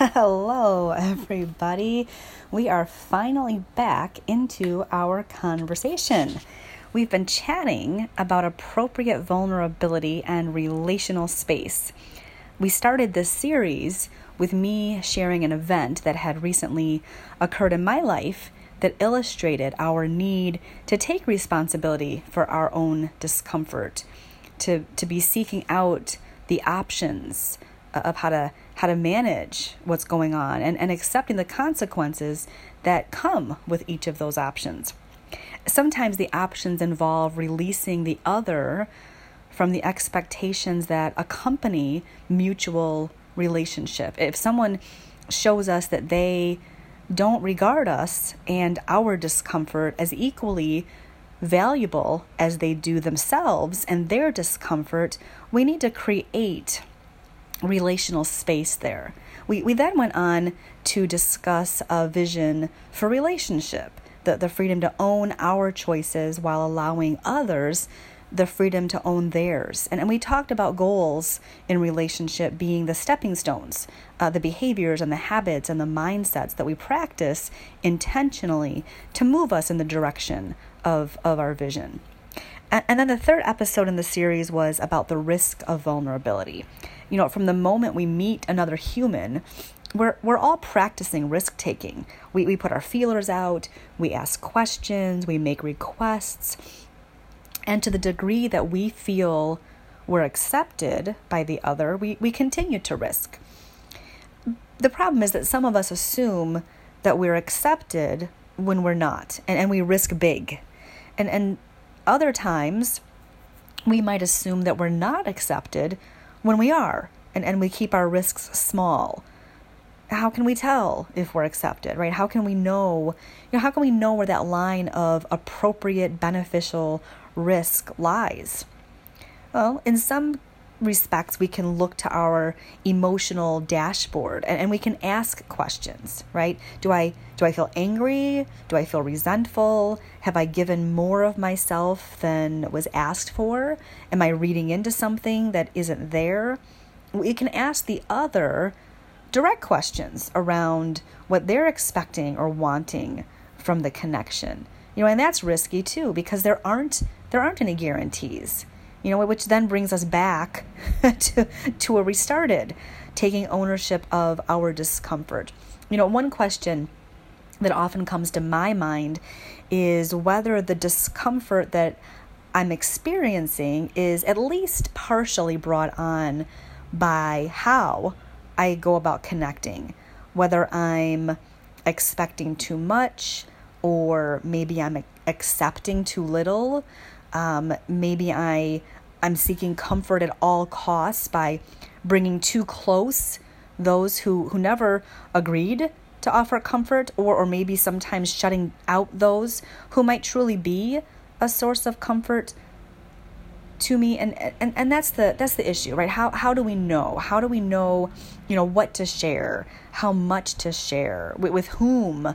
Hello, everybody. We are finally back into our conversation. We've been chatting about appropriate vulnerability and relational space. We started this series with me sharing an event that had recently occurred in my life that illustrated our need to take responsibility for our own discomfort, to, to be seeking out the options uh, of how to how to manage what's going on and, and accepting the consequences that come with each of those options. Sometimes the options involve releasing the other from the expectations that accompany mutual relationship. If someone shows us that they don't regard us and our discomfort as equally valuable as they do themselves and their discomfort, we need to create relational space there. We, we then went on to discuss a vision for relationship, the, the freedom to own our choices while allowing others the freedom to own theirs. And, and we talked about goals in relationship being the stepping stones, uh, the behaviors and the habits and the mindsets that we practice intentionally to move us in the direction of, of our vision. And, and then the third episode in the series was about the risk of vulnerability you know, from the moment we meet another human, we're, we're all practicing risk taking. We, we put our feelers out, we ask questions, we make requests. And to the degree that we feel we're accepted by the other, we, we continue to risk. The problem is that some of us assume that we're accepted when we're not, and, and we risk big. And, and other times, we might assume that we're not accepted when we are and, and we keep our risks small. How can we tell if we're accepted right? How can we know you know how can we know where that line of appropriate beneficial risk lies? Well in some respects we can look to our emotional dashboard and, and we can ask questions right? Do i do i feel angry? Do i feel resentful? Have i given more of myself than was asked for? Am i reading into something that isn't there? We can ask the other direct questions around what they're expecting or wanting from the connection. You know and that's risky too because there aren't there aren't any guarantees you know, which then brings us back to, to where we started, taking ownership of our discomfort. You know, one question that often comes to my mind is whether the discomfort that I'm experiencing is at least partially brought on by how I go about connecting, whether I'm expecting too much or maybe I'm accepting too little um, maybe I I'm seeking comfort at all costs by bringing too close those who, who never agreed to offer comfort, or, or maybe sometimes shutting out those who might truly be a source of comfort to me. And, and and that's the that's the issue right? How how do we know? How do we know you know what to share? How much to share? With, with whom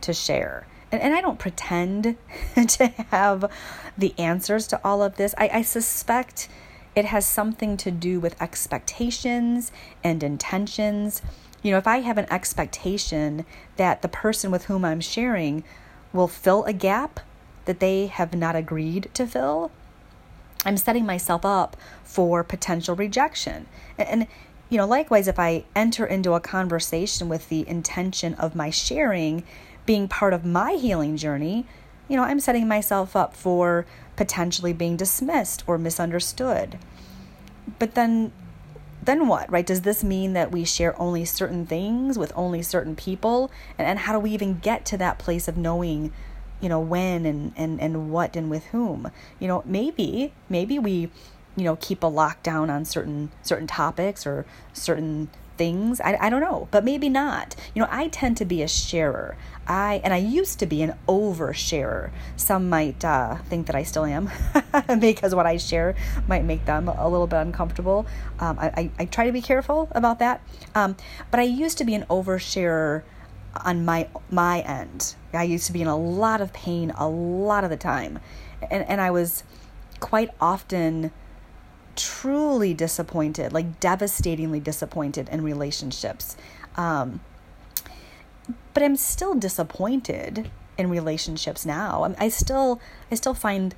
to share and, and I don't pretend to have the answers to all of this. I, I suspect it has something to do with expectations and intentions. You know, if I have an expectation that the person with whom I'm sharing will fill a gap that they have not agreed to fill, I'm setting myself up for potential rejection. And, and, you know, likewise, if I enter into a conversation with the intention of my sharing being part of my healing journey, you know, I'm setting myself up for potentially being dismissed or misunderstood. But then then what, right? Does this mean that we share only certain things with only certain people? And, and how do we even get to that place of knowing, you know, when and, and, and what and with whom? You know, maybe, maybe we, you know, keep a lockdown on certain certain topics or certain things. I, I don't know, but maybe not. You know, I tend to be a sharer. I and I used to be an oversharer. Some might uh, think that I still am because what I share might make them a little bit uncomfortable. Um, I, I, I, try to be careful about that. Um, but I used to be an oversharer on my my end. I used to be in a lot of pain a lot of the time, and and I was quite often truly disappointed, like devastatingly disappointed in relationships. Um, but I'm still disappointed in relationships now. I'm, I still I still find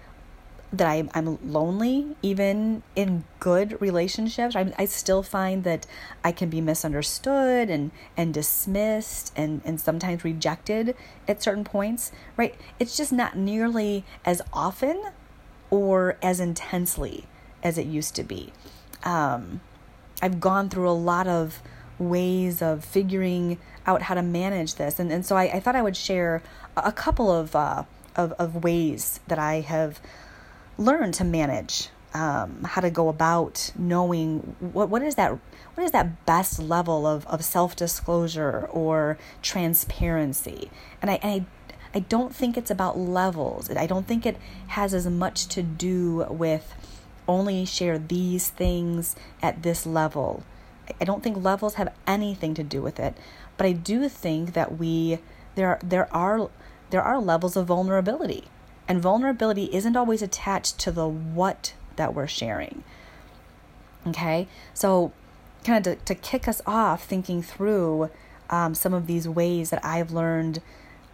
that I, I'm lonely even in good relationships. I, I still find that I can be misunderstood and, and dismissed and, and sometimes rejected at certain points, right? It's just not nearly as often or as intensely as it used to be. Um, I've gone through a lot of ways of figuring out how to manage this. And, and so I, I thought I would share a couple of, uh, of, of ways that I have learned to manage, um, how to go about knowing what, what is that what is that best level of, of self disclosure or transparency. And I, and I I don't think it's about levels. I don't think it has as much to do with only share these things at this level. I don't think levels have anything to do with it, but I do think that we there are, there are there are levels of vulnerability. And vulnerability isn't always attached to the what that we're sharing. Okay? So kind of to, to kick us off thinking through um, some of these ways that I've learned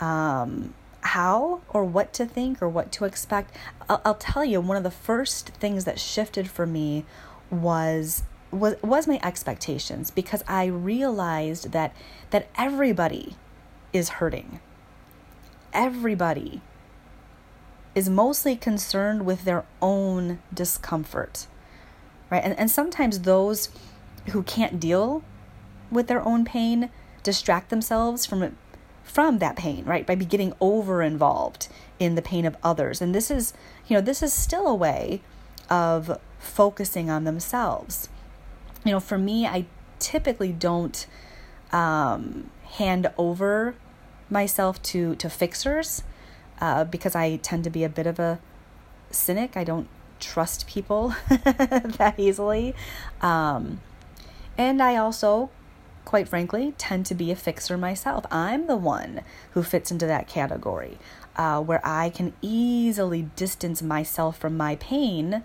um, how or what to think or what to expect. I'll, I'll tell you, one of the first things that shifted for me was was was my expectations because I realized that that everybody is hurting. Everybody is mostly concerned with their own discomfort. Right? And and sometimes those who can't deal with their own pain distract themselves from from that pain, right? By getting over involved in the pain of others. And this is, you know, this is still a way of focusing on themselves. You know, for me, I typically don't um, hand over myself to to fixers uh, because I tend to be a bit of a cynic. I don't trust people that easily, um, and I also quite frankly, tend to be a fixer myself. I'm the one who fits into that category uh, where I can easily distance myself from my pain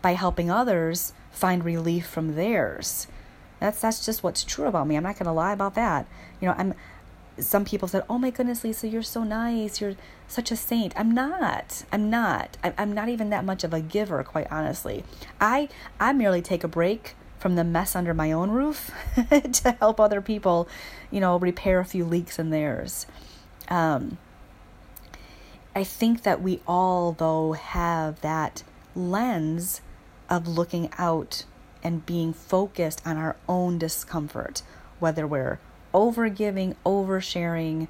by helping others find relief from theirs. That's that's just what's true about me. I'm not going to lie about that. You know, I'm some people said, "Oh my goodness, Lisa, you're so nice. You're such a saint." I'm not. I'm not. I'm not even that much of a giver, quite honestly. I I merely take a break from the mess under my own roof to help other people, you know, repair a few leaks in theirs. Um, I think that we all, though, have that lens of looking out and being focused on our own discomfort, whether we're overgiving, oversharing,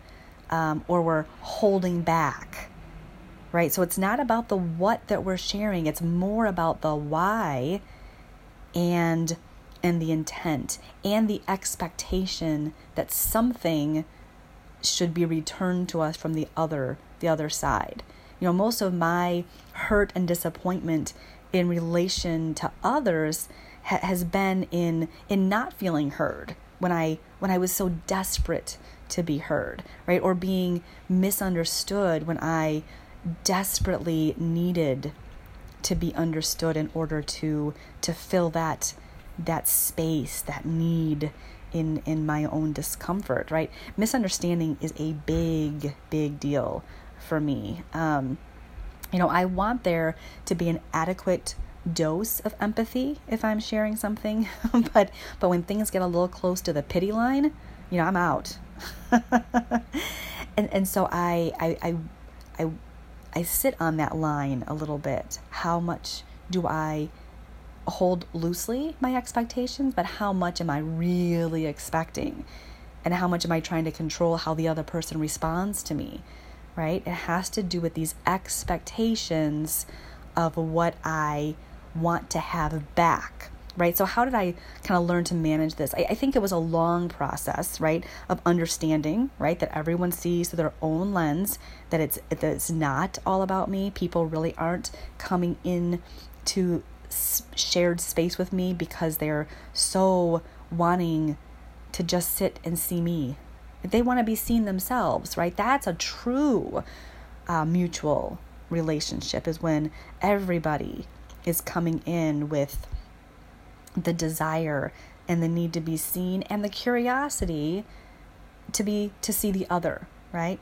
um, or we're holding back. Right? So it's not about the what that we're sharing, it's more about the why and and the intent and the expectation that something should be returned to us from the other the other side. You know most of my hurt and disappointment in relation to others ha- has been in in not feeling heard when i when i was so desperate to be heard right? Or being misunderstood when i desperately needed to be understood in order to to fill that that space that need in in my own discomfort right? Misunderstanding is a big big deal for me. Um you know i want there to be an adequate dose of empathy if i'm sharing something but but when things get a little close to the pity line you know i'm out. And and so I, I i i I sit on that line a little bit. How much do I hold loosely my expectations, but how much am I really expecting? And how much am I trying to control how the other person responds to me? Right? It has to do with these expectations of what I want to have back right? So, how did I kind of learn to manage this? I, I, think it was a long process, right, of understanding, right, that everyone sees through their own lens, that it's that it's not all about me. People really aren't coming in to shared space with me because they're so wanting to just sit and see me. They want to be seen themselves, right? That's a true uh, mutual relationship, is when everybody is coming in with the desire and the need to be seen and the curiosity to be to see the other, right?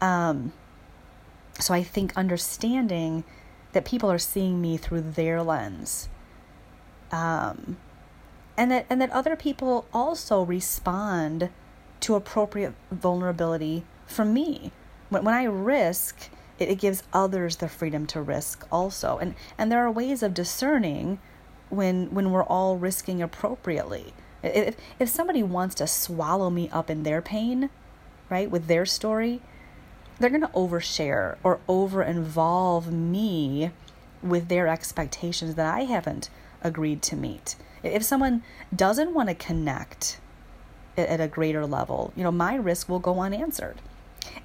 Um, so I think understanding that people are seeing me through their lens. Um, and that and that other people also respond to appropriate vulnerability from me. When when I risk, it, it gives others the freedom to risk also. And and there are ways of discerning when when we're all risking appropriately. If if somebody wants to swallow me up in their pain, right, with their story, they're going to overshare or over involve me with their expectations that I haven't agreed to meet. If someone doesn't want to connect at a greater level, you know, my risk will go unanswered.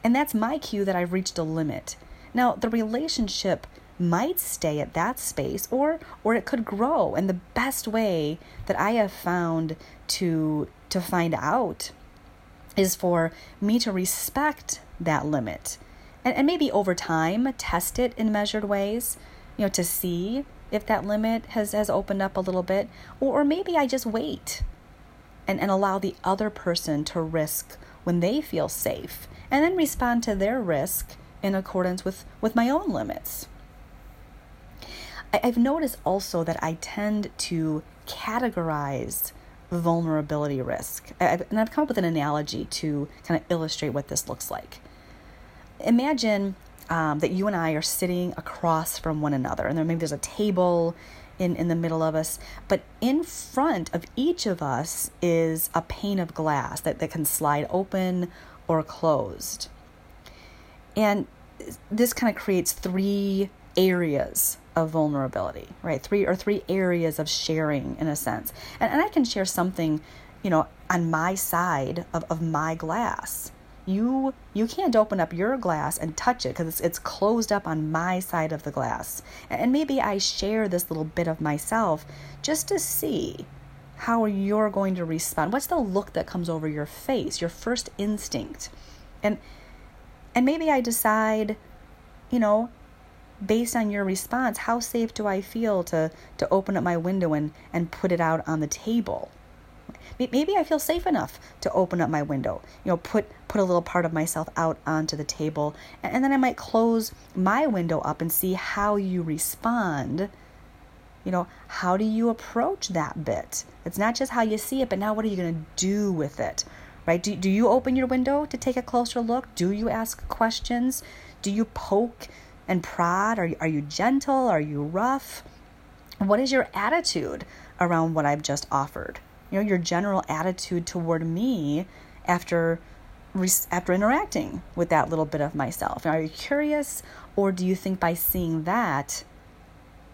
And that's my cue that I've reached a limit. Now, the relationship might stay at that space or or it could grow. And the best way that I have found to to find out is for me to respect that limit. And, and maybe over time test it in measured ways you know to see if that limit has, has opened up a little bit, or, or maybe I just wait and, and allow the other person to risk when they feel safe and then respond to their risk in accordance with, with my own limits. I've noticed also that I tend to categorize vulnerability risk. And I've come up with an analogy to kind of illustrate what this looks like. Imagine um, that you and I are sitting across from one another, and then maybe there's a table in, in the middle of us, but in front of each of us is a pane of glass that, that can slide open or closed. And this kind of creates three areas of vulnerability, right? Three or three areas of sharing in a sense. And, and I can share something, you know, on my side of, of my glass you you can't open up your glass and touch it because it's, it's closed up on my side of the glass and maybe i share this little bit of myself just to see how you're going to respond what's the look that comes over your face your first instinct and and maybe i decide you know based on your response how safe do i feel to to open up my window and and put it out on the table maybe I feel safe enough to open up my window, you know, put put a little part of myself out onto the table, and, then I might close my window up and see how you respond. You know, how do you approach that bit? It's not just how you see it, but now what are you going to do with it? Right? Do, do you open your window to take a closer look? Do you ask questions? Do you poke and prod? Are, you, are you gentle? Are you rough? What is your attitude around what I've just offered? you know your general attitude toward me after after interacting with that little bit of myself are you curious or do you think by seeing that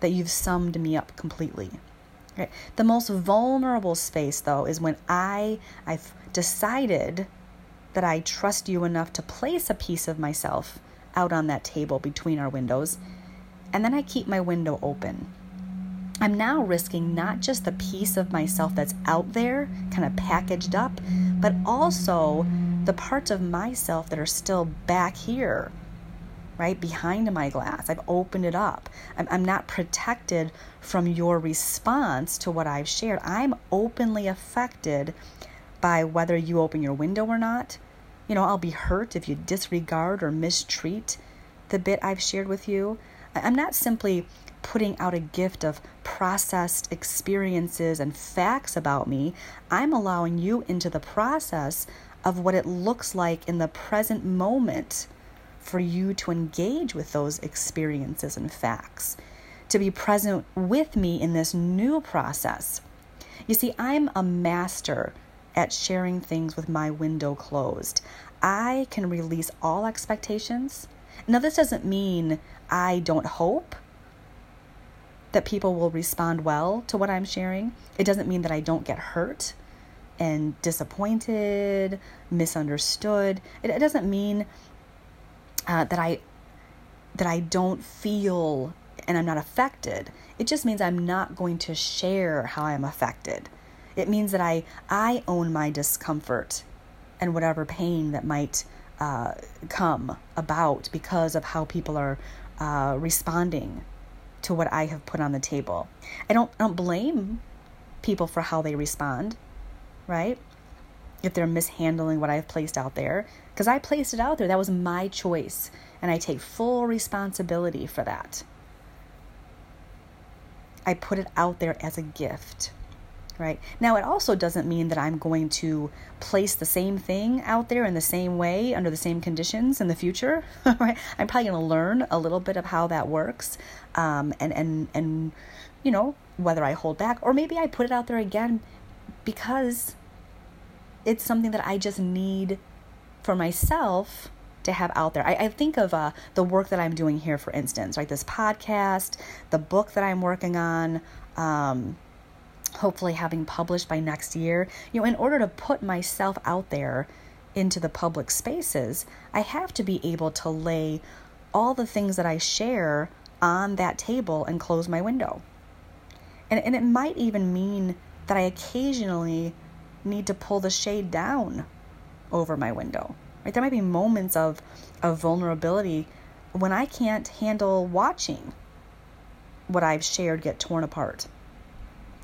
that you've summed me up completely the most vulnerable space though is when i i've decided that i trust you enough to place a piece of myself out on that table between our windows and then i keep my window open I'm now risking not just the piece of myself that's out there, kind of packaged up, but also the parts of myself that are still back here, right behind my glass. I've opened it up. I'm, I'm not protected from your response to what I've shared. I'm openly affected by whether you open your window or not. You know, I'll be hurt if you disregard or mistreat the bit I've shared with you. I'm not simply putting out a gift of processed experiences and facts about me, I'm allowing you into the process of what it looks like in the present moment for you to engage with those experiences and facts, to be present with me in this new process. You see, I'm a master at sharing things with my window closed. I can release all expectations. Now, this doesn't mean I don't hope that people will respond well to what I'm sharing. It doesn't mean that I don't get hurt and disappointed, misunderstood. It, it doesn't mean uh, that I that I don't feel and I'm not affected. It just means I'm not going to share how I'm affected. It means that I I own my discomfort and whatever pain that might uh, come about because of how people are uh, responding to what I have put on the table. I don't I don't blame people for how they respond. right? If they're mishandling what I've placed out there, because I placed it out there, that was my choice, and I take full responsibility for that. I put it out there as a gift right? Now, it also doesn't mean that I'm going to place the same thing out there in the same way under the same conditions in the future, right? I'm probably going to learn a little bit of how that works, um, and and and you know whether I hold back or maybe I put it out there again because it's something that I just need for myself to have out there. I, I think of uh, the work that I'm doing here, for instance, right? This podcast, the book that I'm working on. Um, hopefully having published by next year. You know, in order to put myself out there into the public spaces, I have to be able to lay all the things that I share on that table and close my window. And, and it might even mean that I occasionally need to pull the shade down over my window. Right? There might be moments of, of vulnerability when I can't handle watching what I've shared get torn apart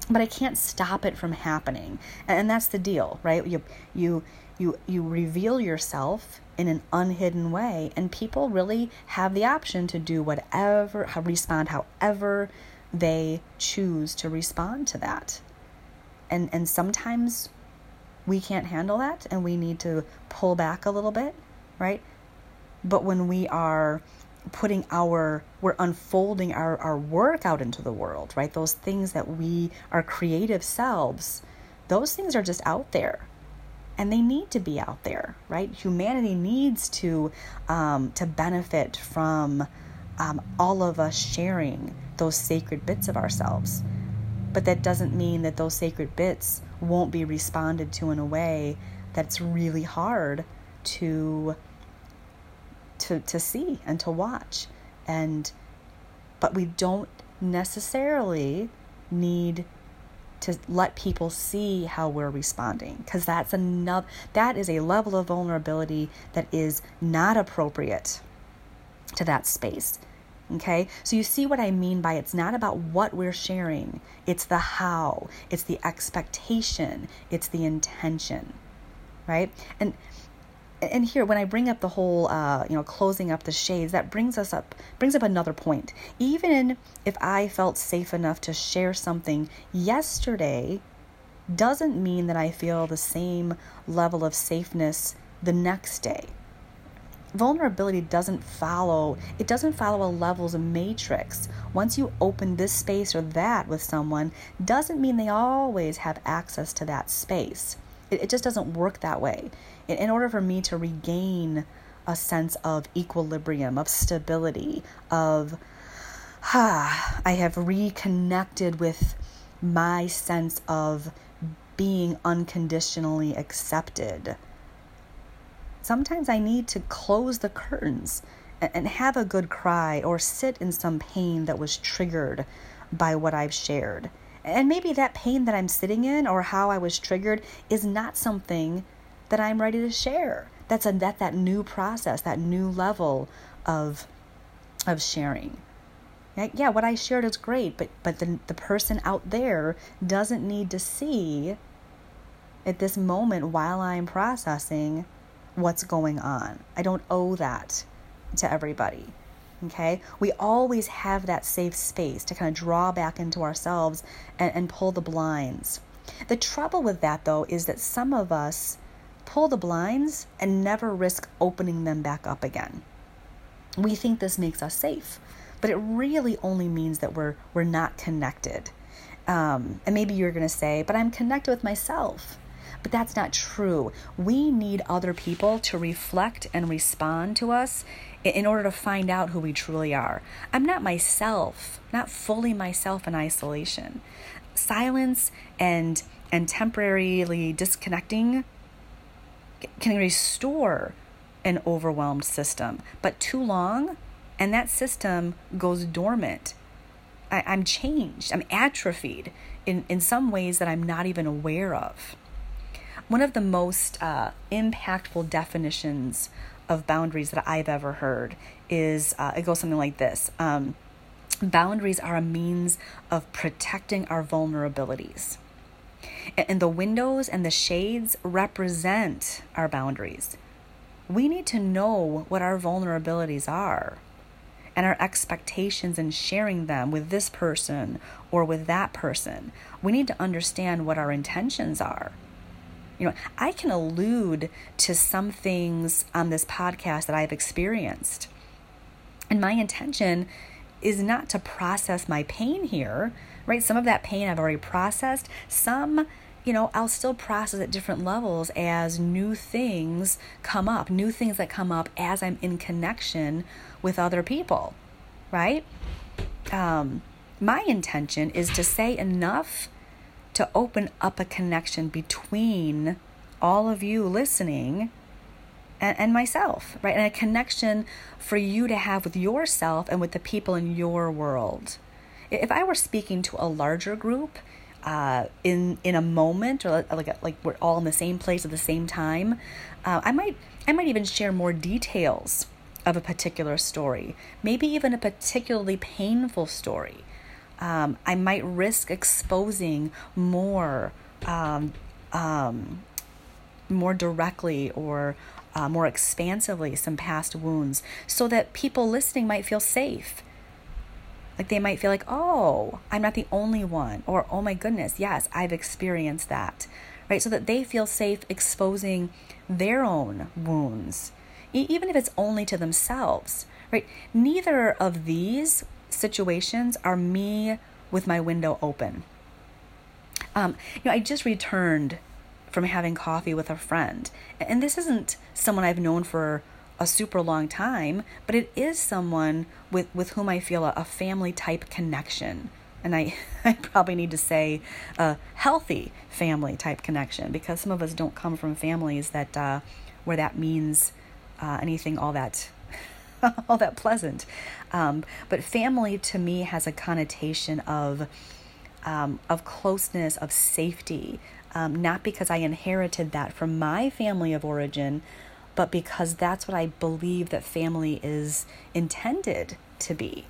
but I can't stop it from happening. And that's the deal, right? You you you you reveal yourself in an unhidden way and people really have the option to do whatever respond however they choose to respond to that. And and sometimes we can't handle that and we need to pull back a little bit, right? But when we are putting our we're unfolding our, our work out into the world right? Those things that we our creative selves those things are just out there. And they need to be out there right? Humanity needs to um, to benefit from um, all of us sharing those sacred bits of ourselves. But that doesn't mean that those sacred bits won't be responded to in a way that's really hard to to, to see and to watch. And but we don't necessarily need to let people see how we're responding because that's another that is a level of vulnerability that is not appropriate to that space okay? So you see what i mean by it's not about what we're sharing. It's the how. It's the expectation. It's the intention right? And and here when i bring up the whole uh, you know closing up the shades that brings us up brings up another point. Even if i felt safe enough to share something yesterday doesn't mean that i feel the same level of safeness the next day. Vulnerability doesn't follow it doesn't follow a levels matrix. Once you open this space or that with someone doesn't mean they always have access to that space. It, it just doesn't work that way in, order for me to regain a sense of equilibrium, of stability, of, ah, I have reconnected with my sense of being unconditionally accepted. Sometimes I need to close the curtains and have a good cry or sit in some pain that was triggered by what I've shared. And maybe that pain that I'm sitting in or how I was triggered is not something that I'm ready to share. That's a that that new process, that new level of of sharing. Yeah, what I shared is great, but but the the person out there doesn't need to see at this moment while I'm processing what's going on. I don't owe that to everybody. Okay? We always have that safe space to kind of draw back into ourselves and, and pull the blinds. The trouble with that, though, is that some of us pull the blinds and never risk opening them back up again. We think this makes us safe, but it really only means that we're we're not connected. Um, and maybe you're going to say, "But I'm connected with myself." But that's not true. We need other people to reflect and respond to us in order to find out who we truly are. I'm not myself, not fully myself in isolation. Silence and and temporarily disconnecting can restore an overwhelmed system. But too long, and that system goes dormant. I, am changed, I'm atrophied in, in some ways that I'm not even aware of. One of the most uh, impactful definitions of boundaries that I've ever heard is uh, it goes something like this um, Boundaries are a means of protecting our vulnerabilities. And the windows and the shades represent our boundaries. We need to know what our vulnerabilities are and our expectations in sharing them with this person or with that person. We need to understand what our intentions are. You know, I can allude to some things on this podcast that I've experienced. And my intention is not to process my pain here, right? Some of that pain I've already processed. Some, you know, I'll still process at different levels as new things come up, new things that come up as I'm in connection with other people, right? Um, my intention is to say enough to open up a connection between all of you listening and, and myself, right? And a connection for you to have with yourself and with the people in your world. If I were speaking to a larger group, uh, in in a moment or like like we're all in the same place at the same time, uh, I might I might even share more details of a particular story, maybe even a particularly painful story um, I might risk exposing more, um, um, more directly or uh, more expansively some past wounds, so that people listening might feel safe. Like they might feel like, oh, I'm not the only one, or oh my goodness, yes, I've experienced that, right? So that they feel safe exposing their own wounds, e- even if it's only to themselves, right? Neither of these situations are me with my window open. Um, you know, I just returned from having coffee with a friend, and this isn't someone I've known for a super long time, but it is someone with, with whom I feel a, a family type connection. And I, I probably need to say a healthy family type connection because some of us don't come from families that uh, where that means uh, anything all that all that pleasant. Um, but family to me has a connotation of um, of closeness, of safety, um, not because I inherited that from my family of origin, but because that's what I believe that family is intended to be.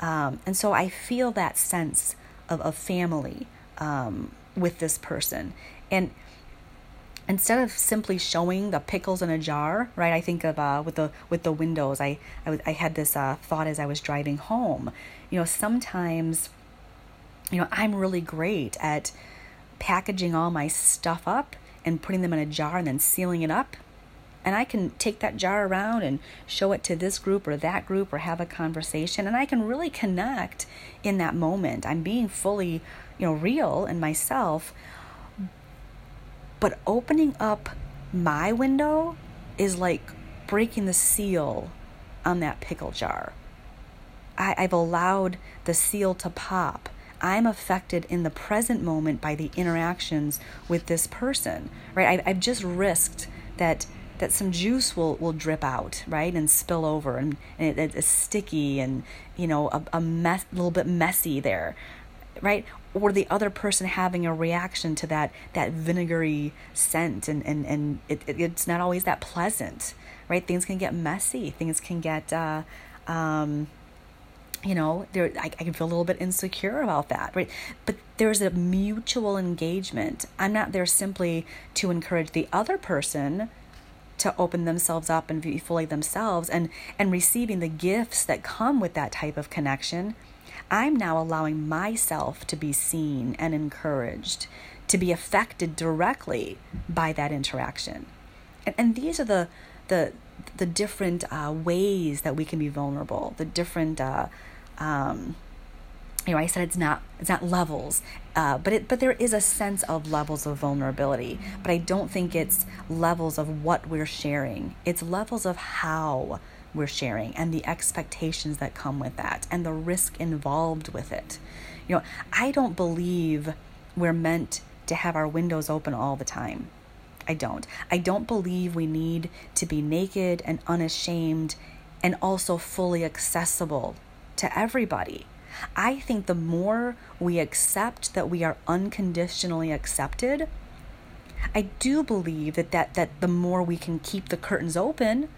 Um, and so I feel that sense of, of family um, with this person. And instead of simply showing the pickles in a jar, right? I think of uh, with the with the windows. I I, w- I had this uh, thought as I was driving home. You know, sometimes, you know, I'm really great at packaging all my stuff up and putting them in a jar and then sealing it up. And I can take that jar around and show it to this group or that group or have a conversation. And I can really connect in that moment. I'm being fully, you know, real in myself but opening up my window is like breaking the seal on that pickle jar. I, I've allowed the seal to pop. I'm affected in the present moment by the interactions with this person, right? I've, I've just risked that that some juice will, will drip out, right, and spill over, and, and it, it's sticky and you know a, a mess, little bit messy there, right? Or the other person having a reaction to that that vinegary scent, and and and it, it it's not always that pleasant, right? Things can get messy. Things can get. Uh, um, you know there I, I can feel a little bit insecure about that right but there's a mutual engagement i'm not there simply to encourage the other person to open themselves up and be fully themselves and and receiving the gifts that come with that type of connection I'm now allowing myself to be seen and encouraged, to be affected directly by that interaction. And, and these are the, the, the different uh, ways that we can be vulnerable, the different, uh, um, you know, I said it's not it's not levels, uh, but it but there is a sense of levels of vulnerability. But I don't think it's levels of what we're sharing. It's levels of how we're sharing and the expectations that come with that and the risk involved with it. You know, I don't believe we're meant to have our windows open all the time. I don't. I don't believe we need to be naked and unashamed and also fully accessible to everybody. I think the more we accept that we are unconditionally accepted, I do believe that, that, that the more we can keep the curtains open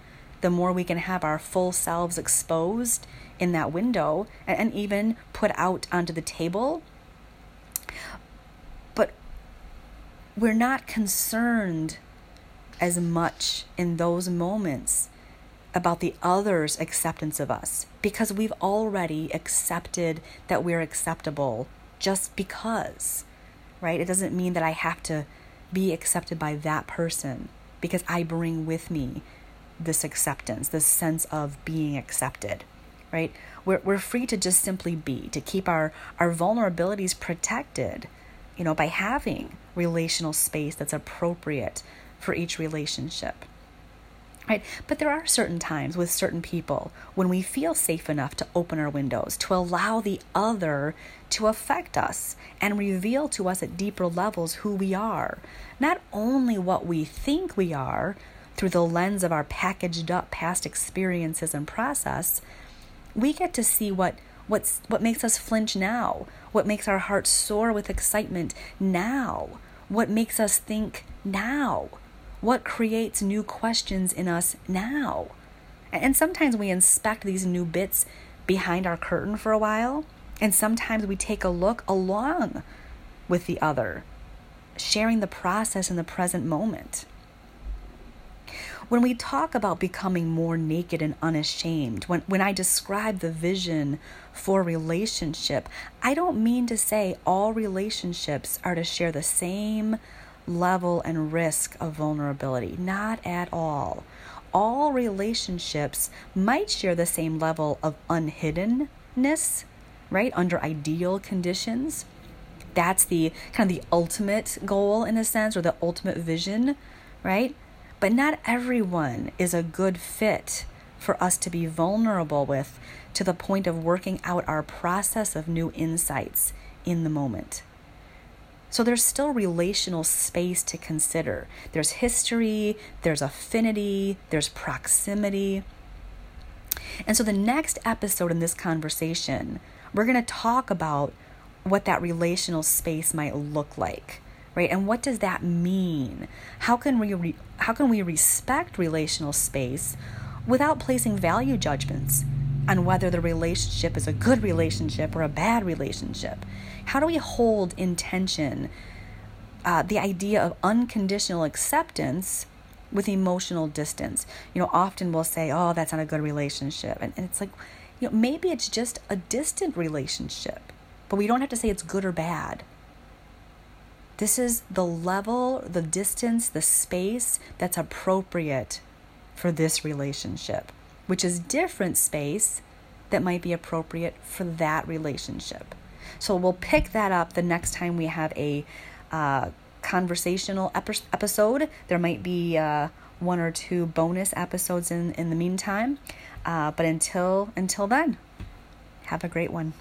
the more we can have our full selves exposed in that window and, and even put out onto the table. But we're not concerned as much in those moments about the other's acceptance of us because we've already accepted that we're acceptable just because, right? It doesn't mean that I have to be accepted by that person because I bring with me this acceptance, this sense of being accepted, right? We're, we're free to just simply be, to keep our, our vulnerabilities protected, you know, by having relational space that's appropriate for each relationship right? But there are certain times with certain people when we feel safe enough to open our windows to allow the other to affect us and reveal to us at deeper levels who we are. Not only what we think we are through the lens of our packaged up past experiences and process we get to see what what's what makes us flinch now what makes our hearts soar with excitement now what makes us think now what creates new questions in us now? And sometimes we inspect these new bits behind our curtain for a while, and sometimes we take a look along with the other, sharing the process in the present moment. When we talk about becoming more naked and unashamed, when, when I describe the vision for relationship, I don't mean to say all relationships are to share the same level and risk of vulnerability. Not at all. All relationships might share the same level of unhiddenness, right? Under ideal conditions. That's the kind of the ultimate goal in a sense, or the ultimate vision, right? But not everyone is a good fit for us to be vulnerable with to the point of working out our process of new insights in the moment. So there's still relational space to consider. There's history, there's affinity, there's proximity. And so the next episode in this conversation, we're going to talk about what that relational space might look like right and what does that mean how can we re- how can we respect relational space without placing value judgments on whether the relationship is a good relationship or a bad relationship how do we hold intention uh, the idea of unconditional acceptance with emotional distance? You know, often we'll say, oh, that's not a good relationship. And, and it's like, you know, maybe it's just a distant relationship, but we don't have to say it's good or bad. This is the level, the distance, the space that's appropriate for this relationship, which is different space that might be appropriate for that relationship. So we'll pick that up the next time we have a uh, conversational episode. There might be uh, one or two bonus episodes in, in the meantime. Uh, but until until then, have a great one.